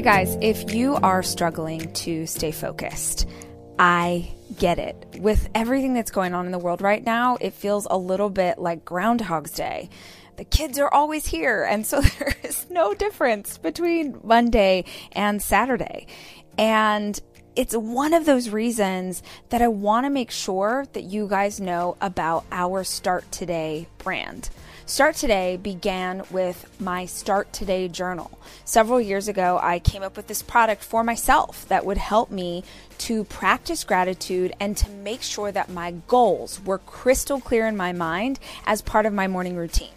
Hey guys, if you are struggling to stay focused, I get it. With everything that's going on in the world right now, it feels a little bit like Groundhog's Day. The kids are always here, and so there is no difference between Monday and Saturday. And it's one of those reasons that I want to make sure that you guys know about our Start Today brand. Start Today began with my Start Today journal. Several years ago, I came up with this product for myself that would help me to practice gratitude and to make sure that my goals were crystal clear in my mind as part of my morning routine.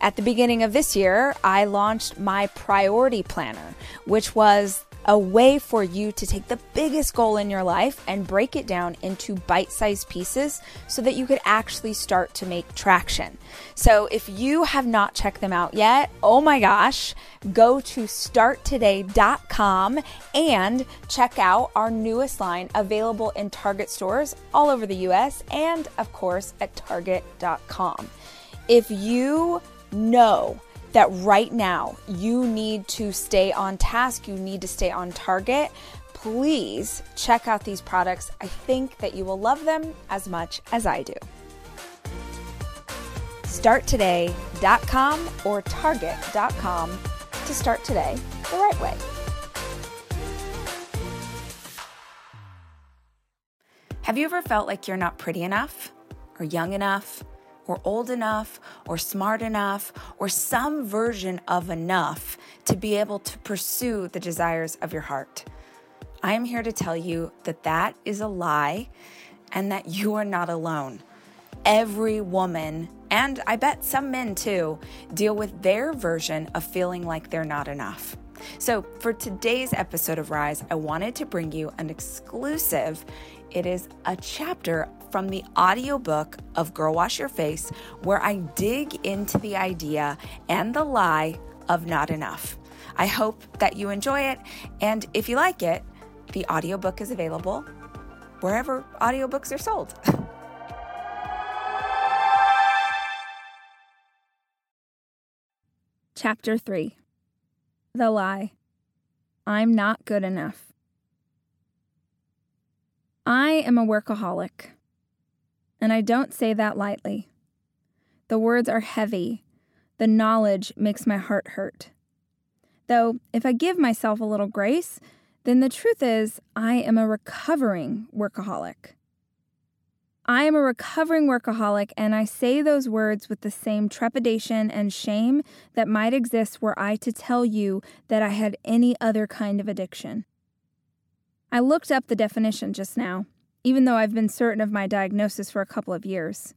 At the beginning of this year, I launched my priority planner, which was a way for you to take the biggest goal in your life and break it down into bite sized pieces so that you could actually start to make traction. So, if you have not checked them out yet, oh my gosh, go to starttoday.com and check out our newest line available in Target stores all over the US and, of course, at target.com. If you know, that right now you need to stay on task, you need to stay on target, please check out these products. I think that you will love them as much as I do. StartToday.com or Target.com to start today the right way. Have you ever felt like you're not pretty enough or young enough? Or old enough or smart enough or some version of enough to be able to pursue the desires of your heart. I am here to tell you that that is a lie and that you are not alone. Every woman, and I bet some men too, deal with their version of feeling like they're not enough. So, for today's episode of Rise, I wanted to bring you an exclusive. It is a chapter from the audiobook of Girl Wash Your Face, where I dig into the idea and the lie of not enough. I hope that you enjoy it, and if you like it, the audiobook is available wherever audiobooks are sold. Chapter 3 The Lie I'm Not Good Enough. I am a workaholic and I don't say that lightly. The words are heavy. The knowledge makes my heart hurt. Though, if I give myself a little grace, then the truth is I am a recovering workaholic. I am a recovering workaholic, and I say those words with the same trepidation and shame that might exist were I to tell you that I had any other kind of addiction. I looked up the definition just now, even though I've been certain of my diagnosis for a couple of years.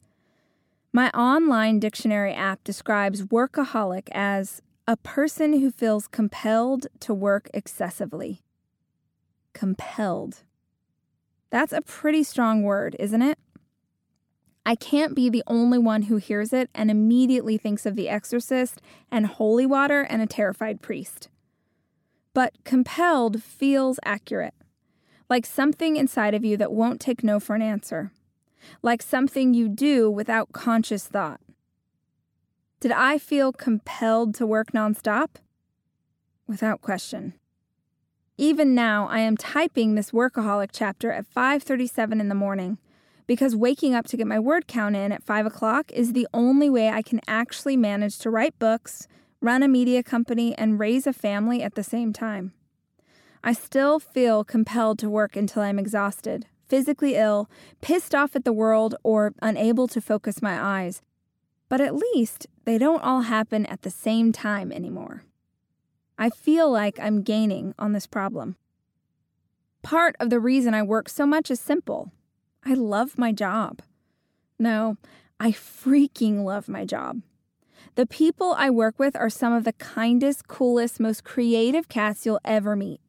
My online dictionary app describes workaholic as a person who feels compelled to work excessively. Compelled. That's a pretty strong word, isn't it? I can't be the only one who hears it and immediately thinks of the exorcist and holy water and a terrified priest. But compelled feels accurate like something inside of you that won't take no for an answer, like something you do without conscious thought. Did I feel compelled to work nonstop? Without question. Even now, I am typing this workaholic chapter at 5:37 in the morning because waking up to get my word count in at 5 o'clock is the only way I can actually manage to write books, run a media company, and raise a family at the same time. I still feel compelled to work until I'm exhausted, physically ill, pissed off at the world, or unable to focus my eyes. But at least they don't all happen at the same time anymore. I feel like I'm gaining on this problem. Part of the reason I work so much is simple I love my job. No, I freaking love my job. The people I work with are some of the kindest, coolest, most creative cats you'll ever meet.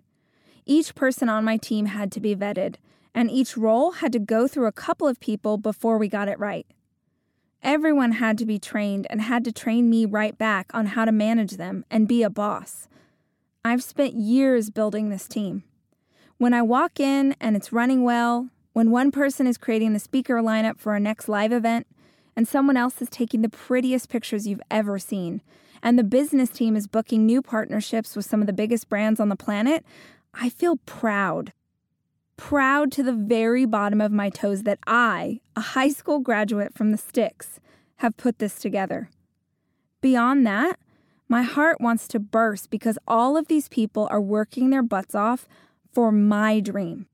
Each person on my team had to be vetted, and each role had to go through a couple of people before we got it right. Everyone had to be trained and had to train me right back on how to manage them and be a boss. I've spent years building this team. When I walk in and it's running well, when one person is creating the speaker lineup for our next live event, and someone else is taking the prettiest pictures you've ever seen, and the business team is booking new partnerships with some of the biggest brands on the planet, I feel proud. Proud to the very bottom of my toes that I, a high school graduate from the sticks, have put this together. Beyond that, my heart wants to burst because all of these people are working their butts off for my dream.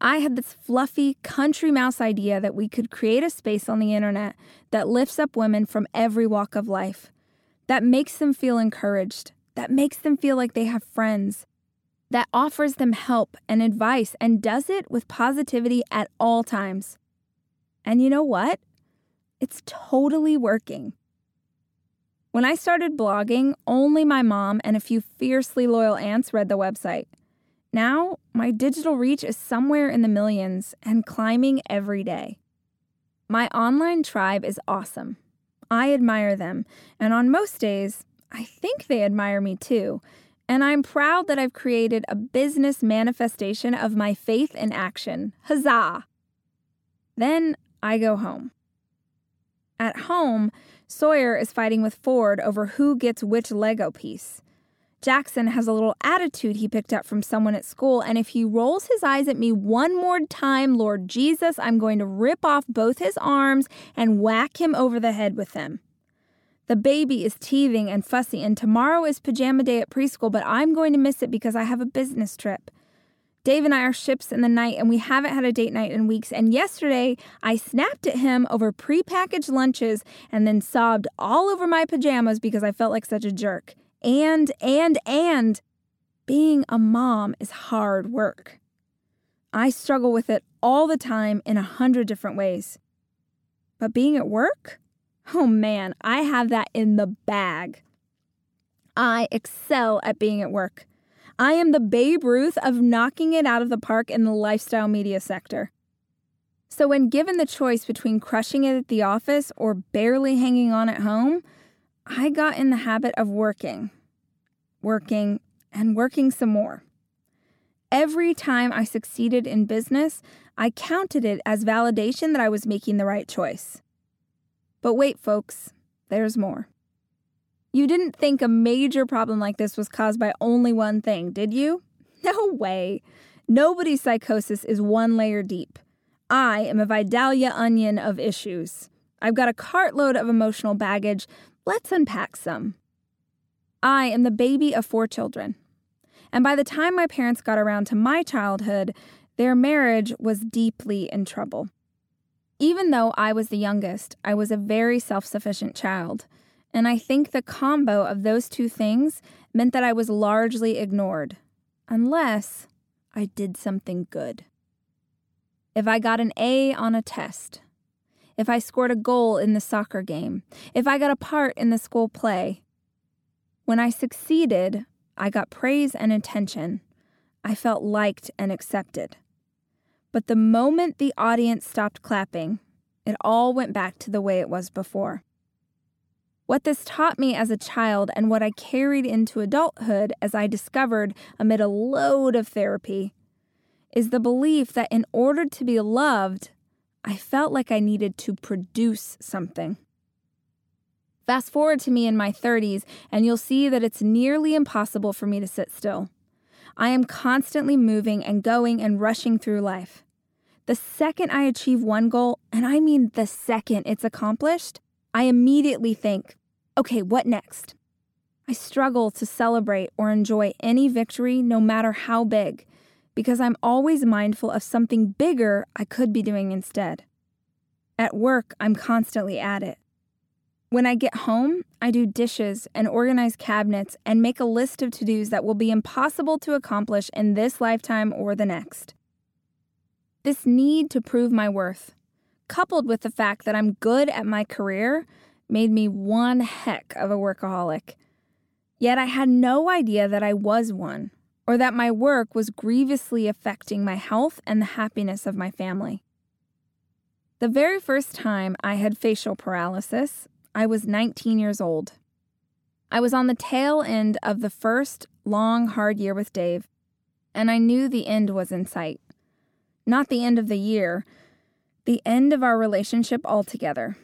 I had this fluffy country mouse idea that we could create a space on the internet that lifts up women from every walk of life, that makes them feel encouraged, that makes them feel like they have friends, that offers them help and advice and does it with positivity at all times. And you know what? It's totally working. When I started blogging, only my mom and a few fiercely loyal aunts read the website. Now, my digital reach is somewhere in the millions and climbing every day. My online tribe is awesome. I admire them, and on most days, I think they admire me too. And I'm proud that I've created a business manifestation of my faith in action. Huzzah! Then I go home. At home, Sawyer is fighting with Ford over who gets which Lego piece. Jackson has a little attitude he picked up from someone at school, and if he rolls his eyes at me one more time, Lord Jesus, I'm going to rip off both his arms and whack him over the head with them. The baby is teething and fussy, and tomorrow is pajama day at preschool, but I'm going to miss it because I have a business trip. Dave and I are ships in the night, and we haven't had a date night in weeks. And yesterday, I snapped at him over prepackaged lunches and then sobbed all over my pajamas because I felt like such a jerk. And, and, and being a mom is hard work. I struggle with it all the time in a hundred different ways. But being at work? Oh man, I have that in the bag. I excel at being at work. I am the Babe Ruth of knocking it out of the park in the lifestyle media sector. So, when given the choice between crushing it at the office or barely hanging on at home, I got in the habit of working, working, and working some more. Every time I succeeded in business, I counted it as validation that I was making the right choice. But wait, folks, there's more. You didn't think a major problem like this was caused by only one thing, did you? No way. Nobody's psychosis is one layer deep. I am a Vidalia onion of issues. I've got a cartload of emotional baggage Let's unpack some. I am the baby of four children. And by the time my parents got around to my childhood, their marriage was deeply in trouble. Even though I was the youngest, I was a very self sufficient child. And I think the combo of those two things meant that I was largely ignored, unless I did something good. If I got an A on a test, if I scored a goal in the soccer game, if I got a part in the school play. When I succeeded, I got praise and attention. I felt liked and accepted. But the moment the audience stopped clapping, it all went back to the way it was before. What this taught me as a child and what I carried into adulthood as I discovered amid a load of therapy is the belief that in order to be loved, I felt like I needed to produce something. Fast forward to me in my 30s, and you'll see that it's nearly impossible for me to sit still. I am constantly moving and going and rushing through life. The second I achieve one goal, and I mean the second it's accomplished, I immediately think, okay, what next? I struggle to celebrate or enjoy any victory, no matter how big, because I'm always mindful of something bigger I could be doing instead. At work, I'm constantly at it. When I get home, I do dishes and organize cabinets and make a list of to dos that will be impossible to accomplish in this lifetime or the next. This need to prove my worth, coupled with the fact that I'm good at my career, made me one heck of a workaholic. Yet I had no idea that I was one or that my work was grievously affecting my health and the happiness of my family. The very first time I had facial paralysis, I was 19 years old. I was on the tail end of the first long, hard year with Dave, and I knew the end was in sight. Not the end of the year, The end of our relationship altogether.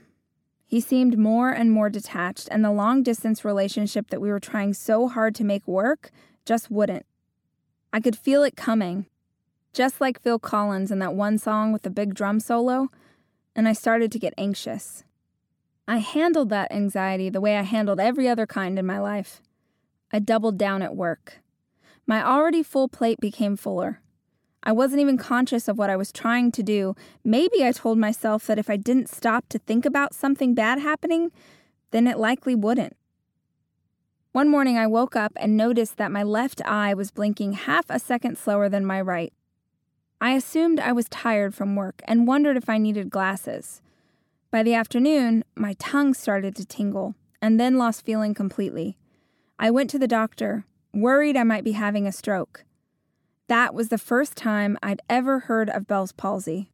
He seemed more and more detached, and the long distance relationship that we were trying so hard to make work just wouldn't. I could feel it coming, just like Phil Collins in that one song with the big drum solo, and I started to get anxious. I handled that anxiety the way I handled every other kind in my life. I doubled down at work. My already full plate became fuller. I wasn't even conscious of what I was trying to do. Maybe I told myself that if I didn't stop to think about something bad happening, then it likely wouldn't. One morning I woke up and noticed that my left eye was blinking half a second slower than my right. I assumed I was tired from work and wondered if I needed glasses. By the afternoon, my tongue started to tingle and then lost feeling completely. I went to the doctor, worried I might be having a stroke. That was the first time I'd ever heard of Bell's palsy.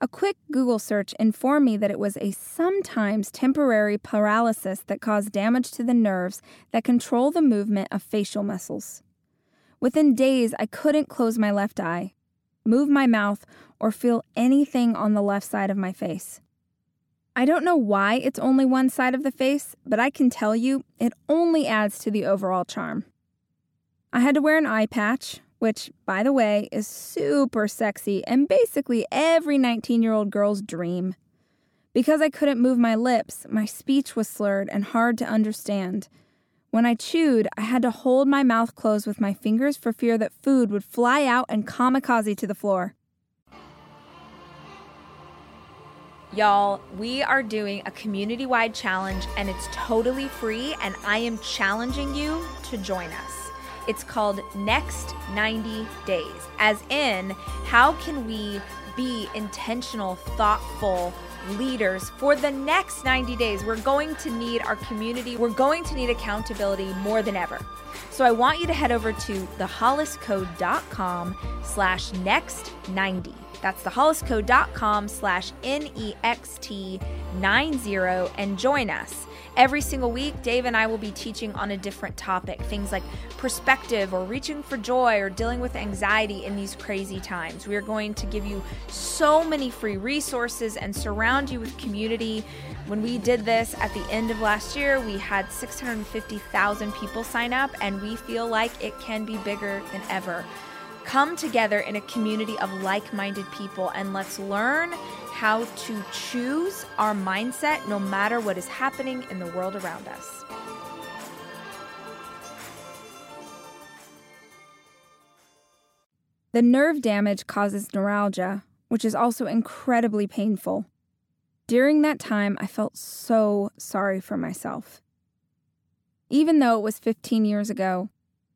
A quick Google search informed me that it was a sometimes temporary paralysis that caused damage to the nerves that control the movement of facial muscles. Within days, I couldn't close my left eye move my mouth, or feel anything on the left side of my face. I don't know why it's only one side of the face, but I can tell you it only adds to the overall charm. I had to wear an eye patch, which, by the way, is super sexy and basically every 19 year old girl's dream. Because I couldn't move my lips, my speech was slurred and hard to understand, when I chewed, I had to hold my mouth closed with my fingers for fear that food would fly out and kamikaze to the floor. Y'all, we are doing a community wide challenge and it's totally free, and I am challenging you to join us. It's called Next 90 Days, as in, how can we be intentional, thoughtful, leaders for the next 90 days. We're going to need our community, we're going to need accountability more than ever. So I want you to head over to thehollisco.com slash next 90. That's thehollisco.com slash N-E-X-T-90 and join us. Every single week, Dave and I will be teaching on a different topic things like perspective or reaching for joy or dealing with anxiety in these crazy times. We are going to give you so many free resources and surround you with community. When we did this at the end of last year, we had 650,000 people sign up, and we feel like it can be bigger than ever. Come together in a community of like minded people and let's learn how to choose our mindset no matter what is happening in the world around us. The nerve damage causes neuralgia, which is also incredibly painful. During that time, I felt so sorry for myself. Even though it was 15 years ago,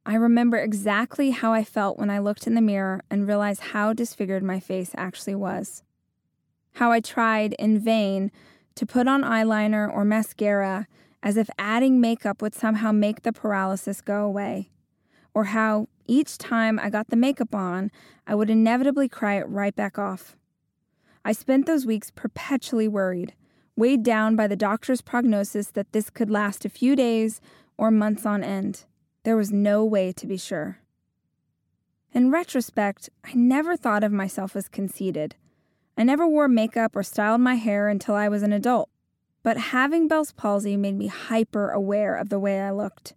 I remember exactly how I felt when I looked in the mirror and realized how disfigured my face actually was how I tried in vain to put on eyeliner or mascara as if adding makeup would somehow make the paralysis go away, or how each time I got the makeup on, I would inevitably cry it right back off. I spent those weeks perpetually worried, weighed down by the doctor's prognosis that this could last a few days or months on end. There was no way to be sure. In retrospect, I never thought of myself as conceited. I never wore makeup or styled my hair until I was an adult, but having Bell's palsy made me hyper aware of the way I looked.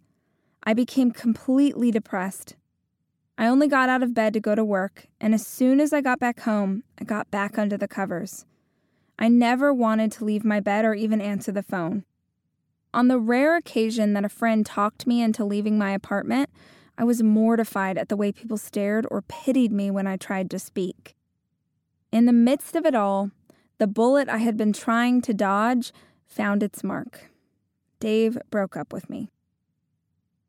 I became completely depressed. I only got out of bed to go to work, and as soon as I got back home, I got back under the covers. I never wanted to leave my bed or even answer the phone. On the rare occasion that a friend talked me into leaving my apartment, I was mortified at the way people stared or pitied me when I tried to speak. In the midst of it all, the bullet I had been trying to dodge found its mark. Dave broke up with me.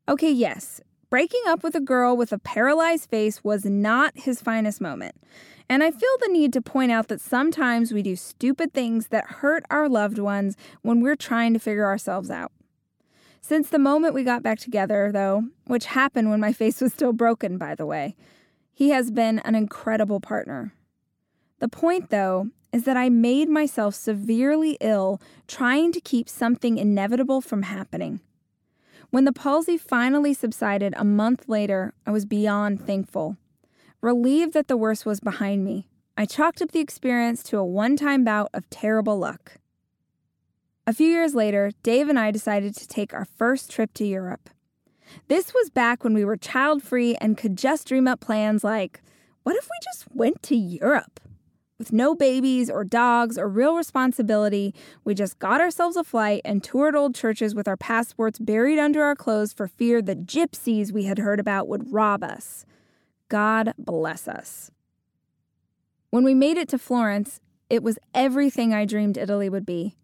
Okay, yes, breaking up with a girl with a paralyzed face was not his finest moment. And I feel the need to point out that sometimes we do stupid things that hurt our loved ones when we're trying to figure ourselves out. Since the moment we got back together, though, which happened when my face was still broken, by the way, he has been an incredible partner. The point, though, is that I made myself severely ill trying to keep something inevitable from happening. When the palsy finally subsided a month later, I was beyond thankful. Relieved that the worst was behind me, I chalked up the experience to a one time bout of terrible luck. A few years later, Dave and I decided to take our first trip to Europe. This was back when we were child free and could just dream up plans like, what if we just went to Europe? With no babies or dogs or real responsibility, we just got ourselves a flight and toured old churches with our passports buried under our clothes for fear the gypsies we had heard about would rob us. God bless us. When we made it to Florence, it was everything I dreamed Italy would be.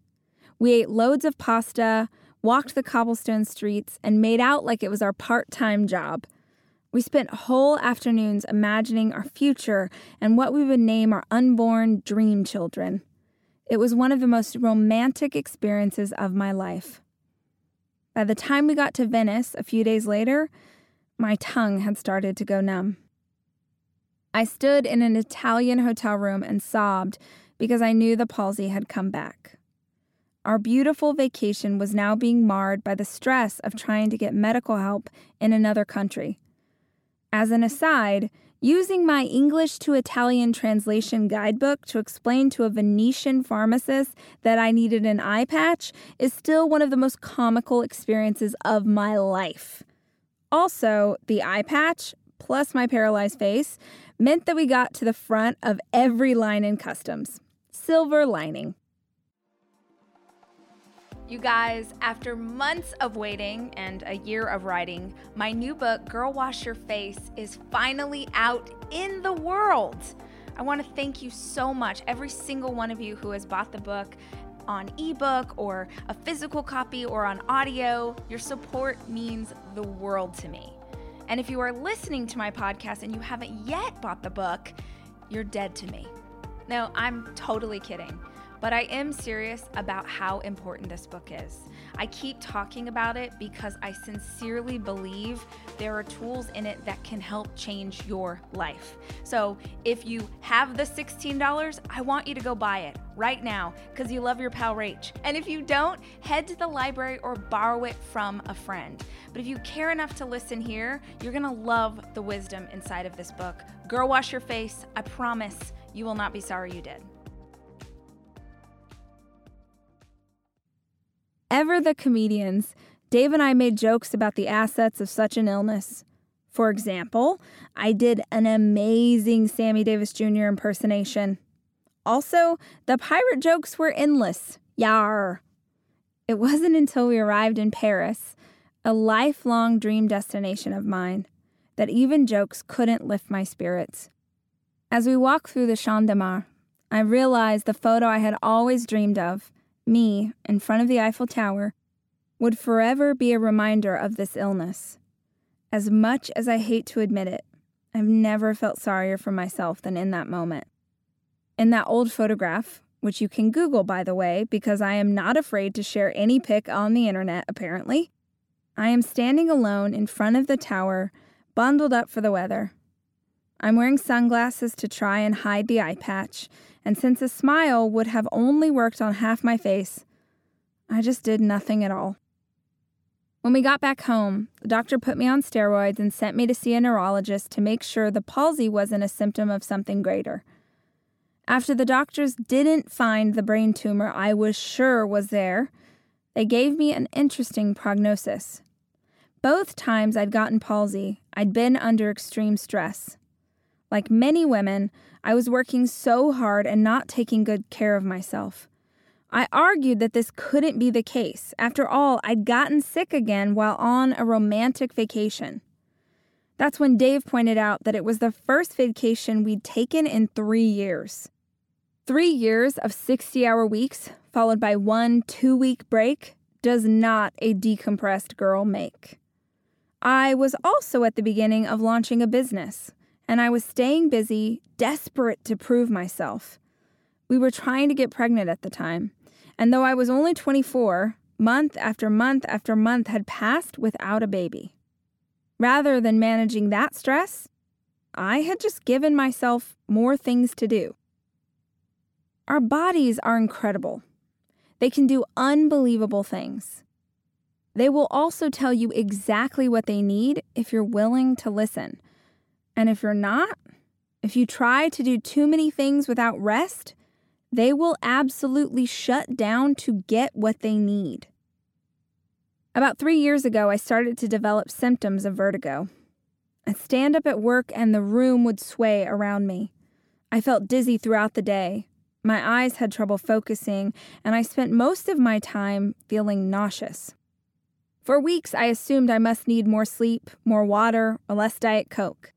We ate loads of pasta, walked the cobblestone streets, and made out like it was our part time job. We spent whole afternoons imagining our future and what we would name our unborn dream children. It was one of the most romantic experiences of my life. By the time we got to Venice a few days later, my tongue had started to go numb. I stood in an Italian hotel room and sobbed because I knew the palsy had come back. Our beautiful vacation was now being marred by the stress of trying to get medical help in another country. As an aside, using my English to Italian translation guidebook to explain to a Venetian pharmacist that I needed an eye patch is still one of the most comical experiences of my life. Also, the eye patch, plus my paralyzed face, meant that we got to the front of every line in customs. Silver lining. You guys, after months of waiting and a year of writing, my new book, Girl Wash Your Face, is finally out in the world. I want to thank you so much, every single one of you who has bought the book on ebook or a physical copy or on audio. Your support means the world to me. And if you are listening to my podcast and you haven't yet bought the book, you're dead to me. No, I'm totally kidding. But I am serious about how important this book is. I keep talking about it because I sincerely believe there are tools in it that can help change your life. So if you have the $16, I want you to go buy it right now because you love your pal Rach. And if you don't, head to the library or borrow it from a friend. But if you care enough to listen here, you're gonna love the wisdom inside of this book. Girl, wash your face. I promise you will not be sorry you did. Ever the comedians, Dave and I made jokes about the assets of such an illness. For example, I did an amazing Sammy Davis Jr. impersonation. Also, the pirate jokes were endless. Yar. It wasn't until we arrived in Paris, a lifelong dream destination of mine, that even jokes couldn't lift my spirits. As we walked through the Champ de Mars, I realized the photo I had always dreamed of me, in front of the Eiffel Tower, would forever be a reminder of this illness. As much as I hate to admit it, I've never felt sorrier for myself than in that moment. In that old photograph, which you can Google, by the way, because I am not afraid to share any pic on the internet, apparently, I am standing alone in front of the tower, bundled up for the weather. I'm wearing sunglasses to try and hide the eye patch, and since a smile would have only worked on half my face, I just did nothing at all. When we got back home, the doctor put me on steroids and sent me to see a neurologist to make sure the palsy wasn't a symptom of something greater. After the doctors didn't find the brain tumor I was sure was there, they gave me an interesting prognosis. Both times I'd gotten palsy, I'd been under extreme stress. Like many women, I was working so hard and not taking good care of myself. I argued that this couldn't be the case. After all, I'd gotten sick again while on a romantic vacation. That's when Dave pointed out that it was the first vacation we'd taken in three years. Three years of 60 hour weeks, followed by one two week break, does not a decompressed girl make. I was also at the beginning of launching a business and I was staying busy, desperate to prove myself. We were trying to get pregnant at the time, and though I was only 24, month after month after month had passed without a baby. Rather than managing that stress, I had just given myself more things to do. Our bodies are incredible. They can do unbelievable things. They will also tell you exactly what they need if you're willing to listen and if you're not, If you try to do too many things without rest, they will absolutely shut down to get what they need. About three years ago, I started to develop symptoms of vertigo. I'd stand up at work and the room would sway around me. I felt dizzy throughout the day. My eyes had trouble focusing, and I spent most of my time feeling nauseous. For weeks, I assumed I must need more sleep, more water, or less Diet Coke.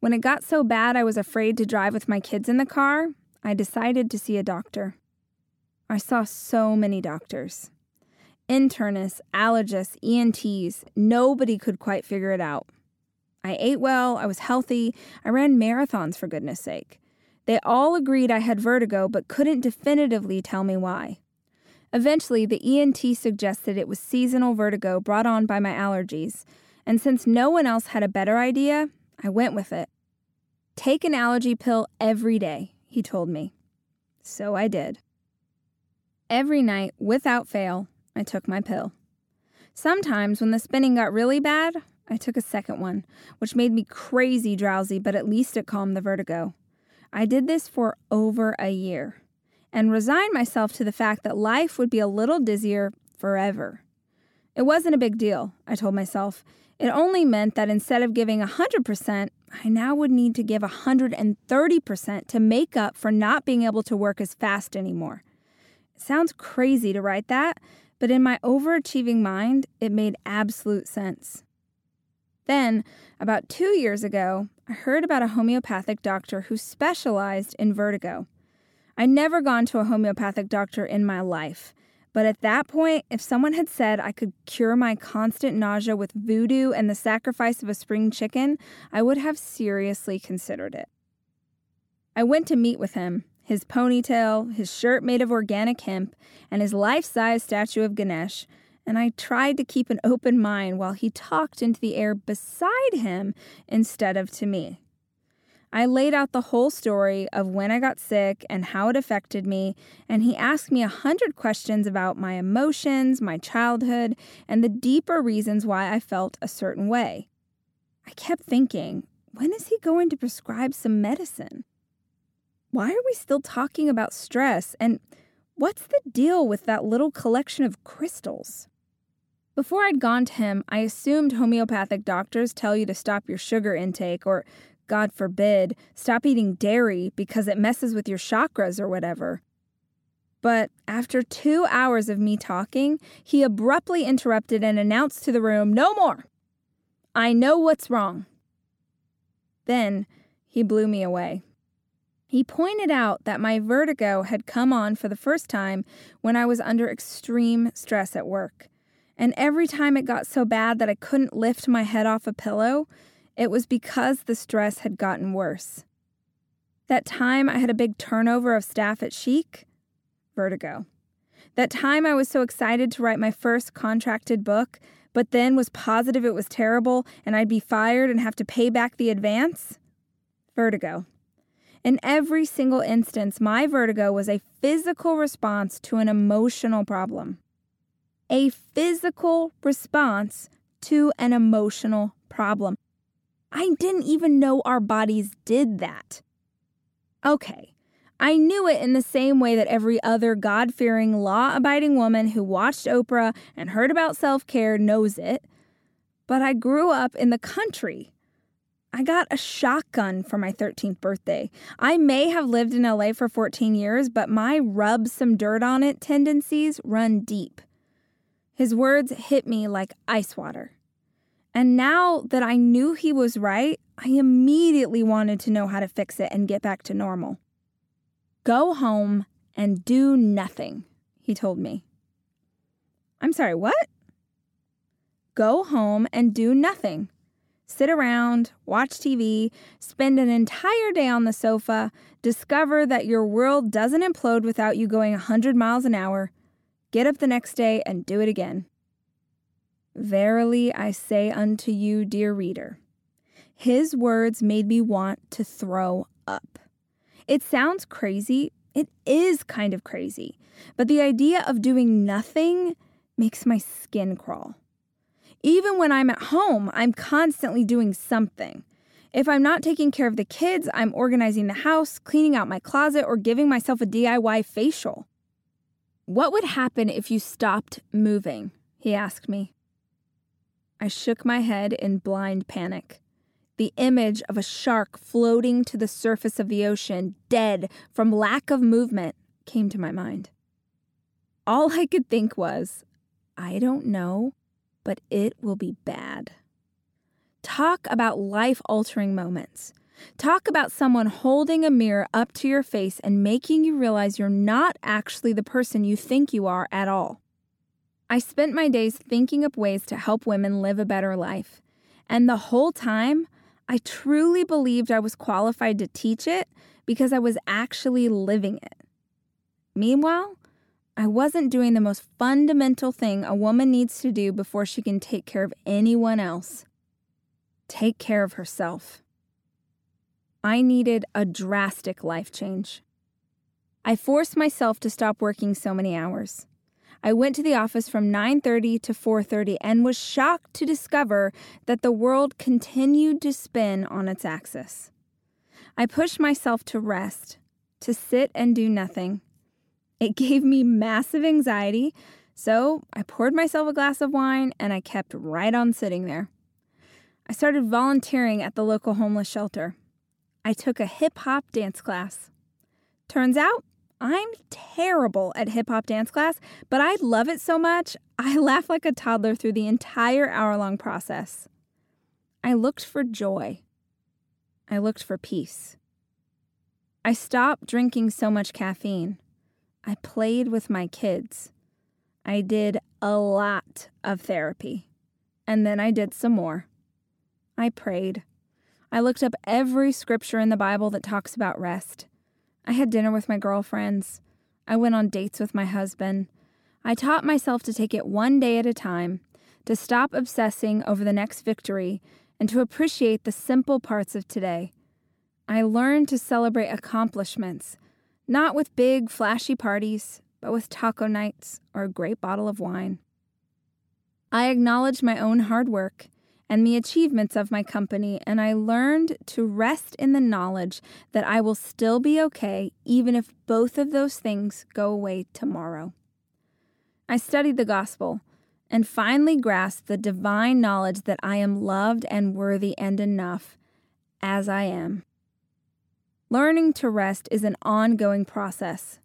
When it got so bad I was afraid to drive with my kids in the car, I decided to see a doctor. I saw so many doctors internists, allergists, ENTs. Nobody could quite figure it out. I ate well, I was healthy, I ran marathons for goodness sake. They all agreed I had vertigo, but couldn't definitively tell me why. Eventually, the ENT suggested it was seasonal vertigo brought on by my allergies, and since no one else had a better idea, I went with it. Take an allergy pill every day, he told me. So I did. Every night, without fail, I took my pill. Sometimes, when the spinning got really bad, I took a second one, which made me crazy drowsy, but at least it calmed the vertigo. I did this for over a year and resigned myself to the fact that life would be a little dizzier forever. It wasn't a big deal, I told myself. It only meant that instead of giving 100%, I now would need to give 130% to make up for not being able to work as fast anymore. It sounds crazy to write that, but in my overachieving mind, it made absolute sense. Then, about two years ago, I heard about a homeopathic doctor who specialized in vertigo. I'd never gone to a homeopathic doctor in my life, but at that point, if someone had said I could cure my constant nausea with voodoo and the sacrifice of a spring chicken, I would have seriously considered it. I went to meet with him, his ponytail, his shirt made of organic hemp, and his life size statue of Ganesh and I tried to keep an open mind while he talked into the air beside him instead of to me. I laid out the whole story of when I got sick and how it affected me, and he asked me a hundred questions about my emotions, my childhood, and the deeper reasons why I felt a certain way. I kept thinking, when is he going to prescribe some medicine? Why are we still talking about stress? And what's the deal with that little collection of crystals? Before I'd gone to him, I assumed homeopathic doctors tell you to stop your sugar intake or, God forbid, stop eating dairy because it messes with your chakras or whatever. But after two hours of me talking, he abruptly interrupted and announced to the room, No more! I know what's wrong. Then he blew me away. He pointed out that my vertigo had come on for the first time when I was under extreme stress at work. And every time it got so bad that I couldn't lift my head off a pillow, it was because the stress had gotten worse. That time I had a big turnover of staff at Chic, vertigo. That time I was so excited to write my first contracted book, but then was positive it was terrible and I'd be fired and have to pay back the advance, vertigo. In every single instance, my vertigo was a physical response to an emotional problem a physical response to an emotional problem. I didn't even know our bodies did that. Okay, I knew it in the same way that every other God fearing, law abiding woman who watched Oprah and heard about self care knows it. But I grew up in the country. I got a shotgun for my 13th birthday. I may have lived in LA for 14 years, but my rub some dirt on it tendencies run deep. His words hit me like ice water. And now that I knew he was right, I immediately wanted to know how to fix it and get back to normal. Go home and do nothing, he told me. I'm sorry, what? Go home and do nothing. Sit around, watch TV, spend an entire day on the sofa, discover that your world doesn't implode without you going 100 miles an hour, Get up the next day and do it again. Verily I say unto you, dear reader, his words made me want to throw up. It sounds crazy. It is kind of crazy. But the idea of doing nothing makes my skin crawl. Even when I'm at home, I'm constantly doing something. If I'm not taking care of the kids, I'm organizing the house, cleaning out my closet, or giving myself a DIY facial. What would happen if you stopped moving? He asked me. I shook my head in blind panic. The image of a shark floating to the surface of the ocean, dead from lack of movement, came to my mind. All I could think was, I don't know, but it will be bad. Talk about life altering moments. Talk about someone holding a mirror up to your face and making you realize you're not actually the person you think you are at all. I spent my days thinking up ways to help women live a better life. And the whole time, I truly believed I was qualified to teach it because I was actually living it. Meanwhile, I wasn't doing the most fundamental thing a woman needs to do before she can take care of anyone else take care of herself. I needed a drastic life change. I forced myself to stop working so many hours. I went to the office from 9:30 to 4:30 and was shocked to discover that the world continued to spin on its axis. I pushed myself to rest, to sit and do nothing. It gave me massive anxiety, so I poured myself a glass of wine and I kept right on sitting there. I started volunteering at the local homeless shelter. I took a hip hop dance class. Turns out, I'm terrible at hip hop dance class, but I love it so much, I laughed like a toddler through the entire hour long process. I looked for joy. I looked for peace. I stopped drinking so much caffeine. I played with my kids. I did a lot of therapy. And then I did some more. I prayed. I looked up every scripture in the Bible that talks about rest. I had dinner with my girlfriends. I went on dates with my husband. I taught myself to take it one day at a time, to stop obsessing over the next victory, and to appreciate the simple parts of today. I learned to celebrate accomplishments, not with big, flashy parties, but with taco nights or a great bottle of wine. I acknowledged my own hard work and the achievements of my company, and I learned to rest in the knowledge that I will still be okay even if both of those things go away tomorrow. I studied the gospel and finally grasped the divine knowledge that I am loved and worthy and enough as I am. Learning to rest is an ongoing process.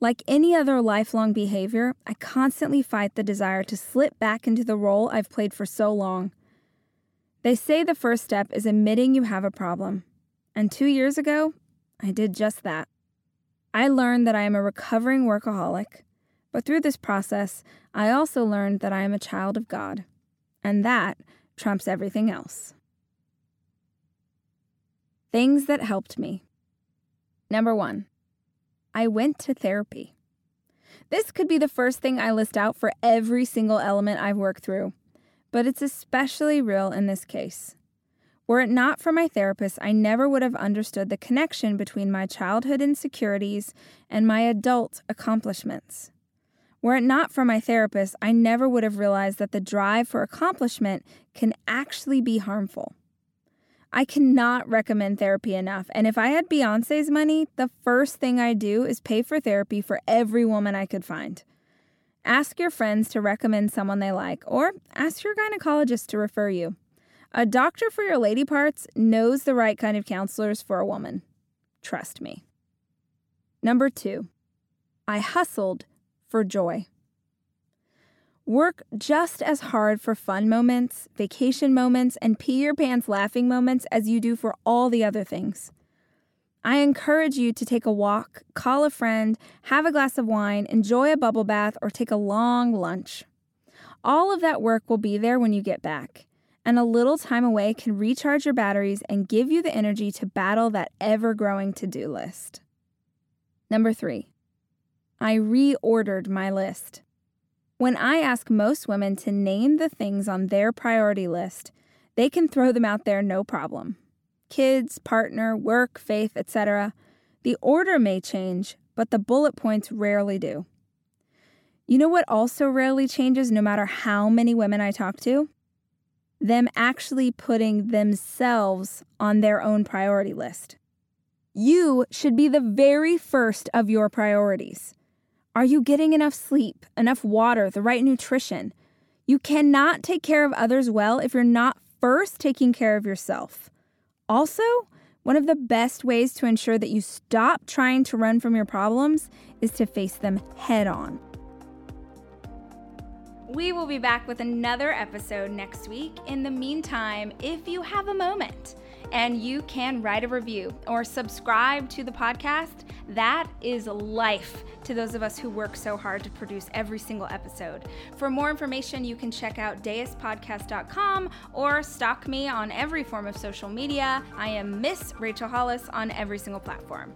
Like any other lifelong behavior, I constantly fight the desire to slip back into the role I've played for so long. They say the first step is admitting you have a problem. And two years ago, I did just that. I learned that I am a recovering workaholic, but through this process, I also learned that I am a child of God, and that trumps everything else. Things that helped me. Number one, I went to therapy. This could be the first thing I list out for every single element I've worked through but it's especially real in this case. Were it not for my therapist, I never would have understood the connection between my childhood insecurities and my adult accomplishments. Were it not for my therapist, I never would have realized that the drive for accomplishment can actually be harmful. I cannot recommend therapy enough, and if I had Beyonce's money, the first thing I'd do is pay for therapy for every woman I could find. Ask your friends to recommend someone they like, or ask your gynecologist to refer you. A doctor for your lady parts knows the right kind of counselors for a woman. Trust me. Number two, I hustled for joy. Work just as hard for fun moments, vacation moments, and pee your pants laughing moments as you do for all the other things. I encourage you to take a walk, call a friend, have a glass of wine, enjoy a bubble bath, or take a long lunch. All of that work will be there when you get back, and a little time away can recharge your batteries and give you the energy to battle that ever growing to do list. Number three, I reordered my list. When I ask most women to name the things on their priority list, they can throw them out there no problem kids, partner, work, faith, etc. The order may change, but the bullet points rarely do. You know what also rarely changes no matter how many women I talk to? them actually putting themselves on their own priority list. You should be the very first of your priorities. Are you getting enough sleep, enough water, the right nutrition? You cannot take care of others well if you're not first taking care of yourself. Also, one of the best ways to ensure that you stop trying to run from your problems is to face them head on. We will be back with another episode next week. In the meantime, if you have a moment, and you can write a review or subscribe to the podcast. That is life to those of us who work so hard to produce every single episode. For more information, you can check out deuspodcast.com or stalk me on every form of social media. I am Miss Rachel Hollis on every single platform.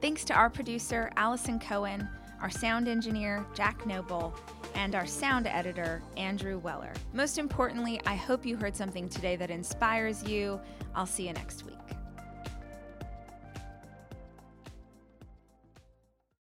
Thanks to our producer, Allison Cohen, our sound engineer, Jack Noble and our sound editor, Andrew Weller. Most importantly, I hope you heard something today that inspires you. I'll see you next week.